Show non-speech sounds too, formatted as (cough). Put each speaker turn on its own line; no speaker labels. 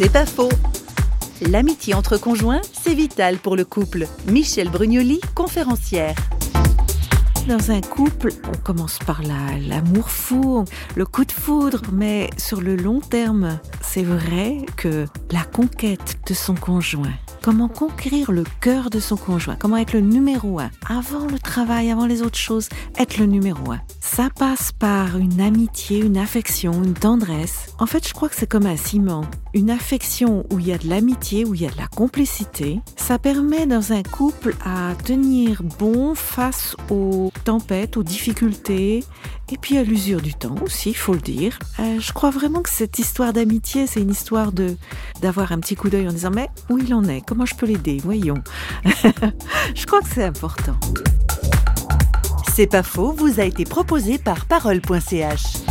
C'est pas faux. L'amitié entre conjoints, c'est vital pour le couple. Michel Brugnoli, conférencière.
Dans un couple, on commence par l'amour fou, le coup de foudre, mais sur le long terme, c'est vrai que la conquête de son conjoint, comment conquérir le cœur de son conjoint, comment être le numéro un, avant le travail, avant les autres choses, être le numéro un. Ça passe par une amitié, une affection, une tendresse. En fait, je crois que c'est comme un ciment. Une affection où il y a de l'amitié, où il y a de la complicité. Ça permet dans un couple à tenir bon face aux tempêtes, aux difficultés, et puis à l'usure du temps aussi, il faut le dire. Euh, je crois vraiment que cette histoire d'amitié, c'est une histoire de d'avoir un petit coup d'œil en disant mais où il en est, comment je peux l'aider, voyons. (laughs) je crois que c'est important.
C'est pas faux, vous a été proposé par parole.ch.